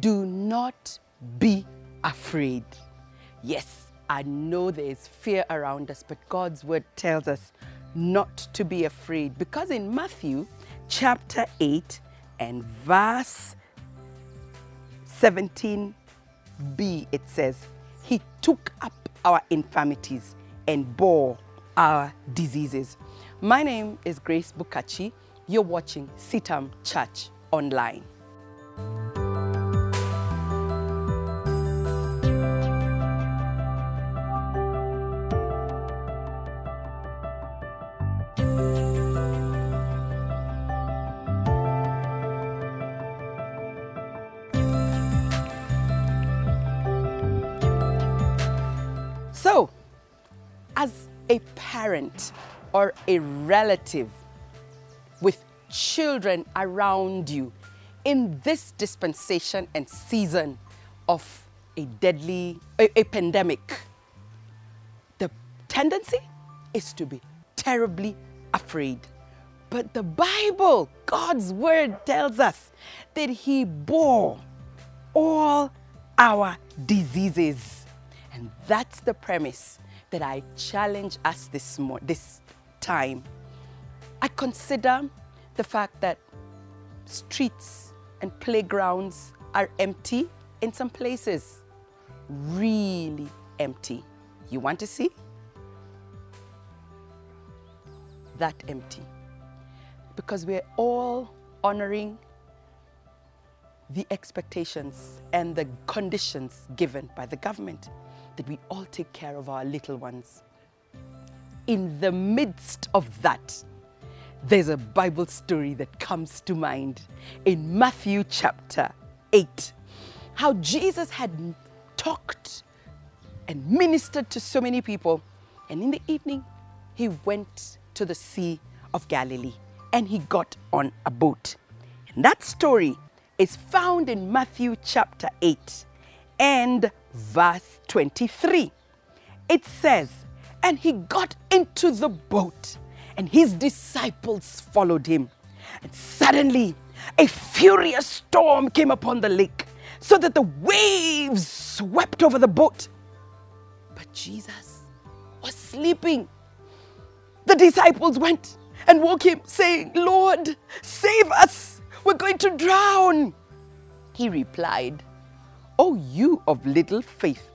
Do not be afraid. Yes, I know there is fear around us, but God's word tells us not to be afraid because in Matthew chapter 8 and verse 17b, it says, He took up our infirmities and bore our diseases. My name is Grace Bukachi. You're watching CITAM Church Online. As a parent or a relative with children around you in this dispensation and season of a deadly, a, a pandemic, the tendency is to be terribly afraid. But the Bible, God's word tells us that He bore all our diseases. And that's the premise that I challenge us this, mo- this time. I consider the fact that streets and playgrounds are empty in some places, really empty. You want to see? That empty. Because we're all honoring the expectations and the conditions given by the government that we all take care of our little ones. In the midst of that, there's a Bible story that comes to mind in Matthew chapter 8. How Jesus had talked and ministered to so many people, and in the evening, he went to the Sea of Galilee and he got on a boat. And that story is found in Matthew chapter 8 and verse 23. It says, And he got into the boat, and his disciples followed him. And suddenly, a furious storm came upon the lake, so that the waves swept over the boat. But Jesus was sleeping. The disciples went and woke him, saying, Lord, save us. We're going to drown. He replied, Oh, you of little faith,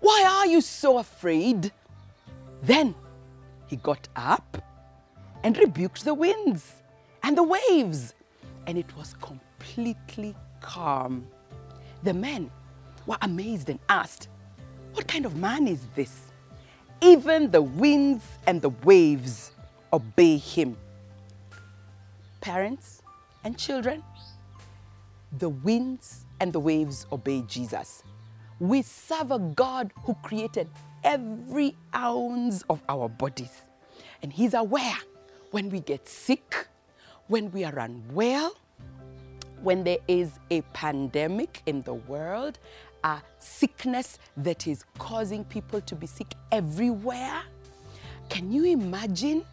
why are you so afraid? Then he got up and rebuked the winds and the waves, and it was completely calm. The men were amazed and asked, What kind of man is this? Even the winds and the waves obey him. Parents and children, the winds and the waves obey Jesus. We serve a God who created every ounce of our bodies. And He's aware when we get sick, when we are unwell, when there is a pandemic in the world, a sickness that is causing people to be sick everywhere. Can you imagine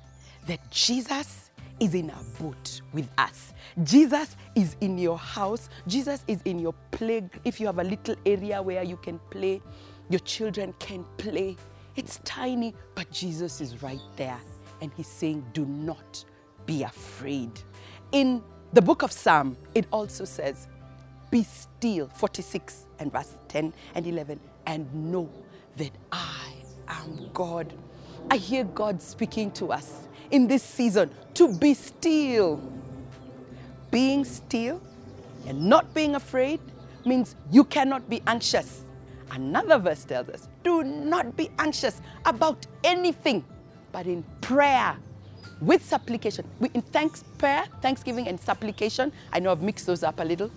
that Jesus is in a boat with us? Jesus is in your house. Jesus is in your play. If you have a little area where you can play, your children can play. It's tiny, but Jesus is right there. And he's saying, Do not be afraid. In the book of Psalm, it also says, Be still, 46 and verse 10 and 11, and know that I am God. I hear God speaking to us in this season to be still. Being still and not being afraid means you cannot be anxious. Another verse tells us do not be anxious about anything, but in prayer with supplication. We, in thanks, prayer, thanksgiving, and supplication. I know I've mixed those up a little.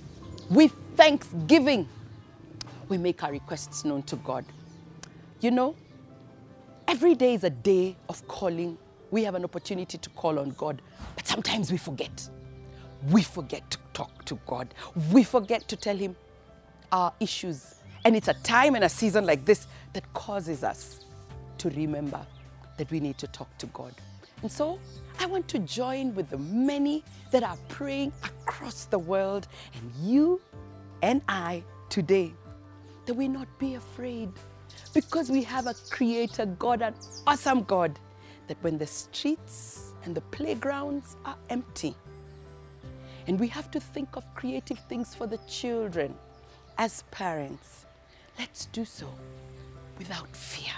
With thanksgiving, we make our requests known to God. You know, every day is a day of calling. We have an opportunity to call on God, but sometimes we forget. We forget to talk to God. We forget to tell Him our issues. And it's a time and a season like this that causes us to remember that we need to talk to God. And so I want to join with the many that are praying across the world. And you and I today that we not be afraid because we have a creator God, an awesome God, that when the streets and the playgrounds are empty, and we have to think of creative things for the children as parents, let's do so without fear.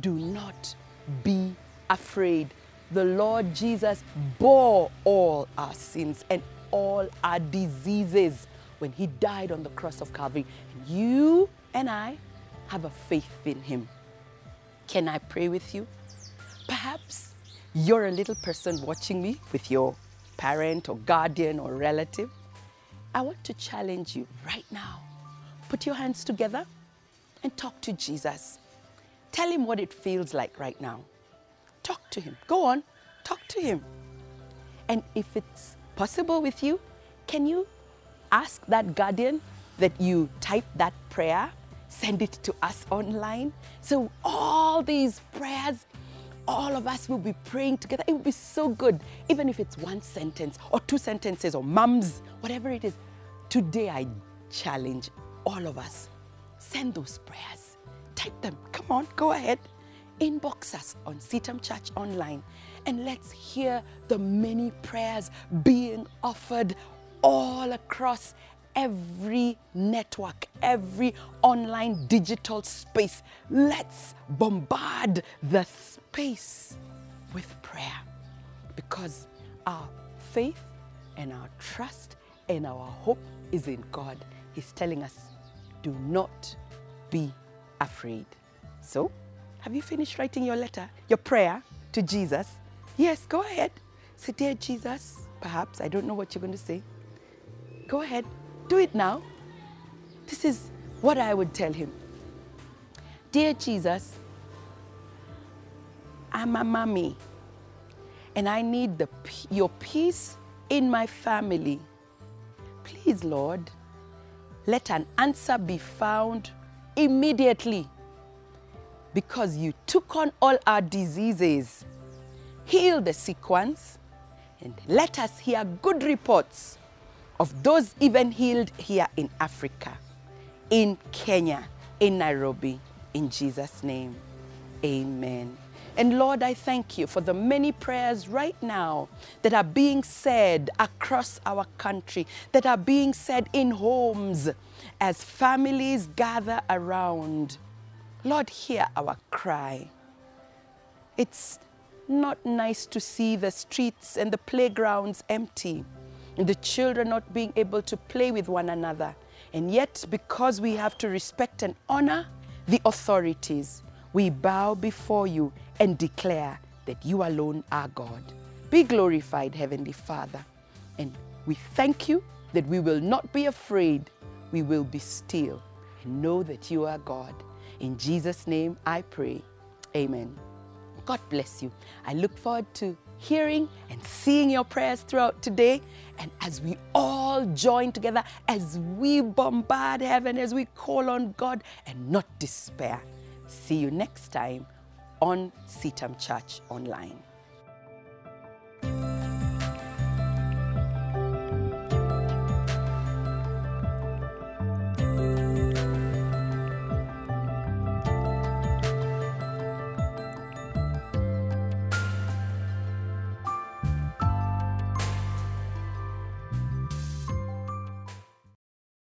Do not be afraid. The Lord Jesus bore all our sins and all our diseases when he died on the cross of Calvary. You and I have a faith in him. Can I pray with you? Perhaps you're a little person watching me with your parent or guardian or relative. I want to challenge you right now. Put your hands together and talk to Jesus. Tell him what it feels like right now. Talk to him. Go on, talk to him. And if it's possible with you, can you ask that guardian that you type that prayer, send it to us online? So all these prayers, all of us will be praying together. It will be so good, even if it's one sentence or two sentences or mums, whatever it is. Today I challenge all of us. Send those prayers. Type them. Come on, go ahead. Inbox us on CITAM Church Online and let's hear the many prayers being offered all across every network, every online digital space. Let's bombard the space with prayer because our faith and our trust and our hope is in God. He's telling us, do not be afraid. So, have you finished writing your letter, your prayer to Jesus? Yes, go ahead. Say, Dear Jesus, perhaps, I don't know what you're going to say. Go ahead, do it now. This is what I would tell him. Dear Jesus, I'm a mommy and I need the, your peace in my family. Please, Lord, let an answer be found immediately because you took on all our diseases. Heal the sick ones and let us hear good reports of those even healed here in Africa, in Kenya, in Nairobi. In Jesus' name, amen. And Lord, I thank you for the many prayers right now that are being said across our country, that are being said in homes as families gather around. Lord, hear our cry. It's not nice to see the streets and the playgrounds empty and the children not being able to play with one another. And yet, because we have to respect and honor the authorities, we bow before you and declare that you alone are God. Be glorified, Heavenly Father. And we thank you that we will not be afraid, we will be still and know that you are God. In Jesus' name I pray. Amen. God bless you. I look forward to hearing and seeing your prayers throughout today. And as we all join together, as we bombard heaven, as we call on God and not despair. See you next time on CITAM Church Online.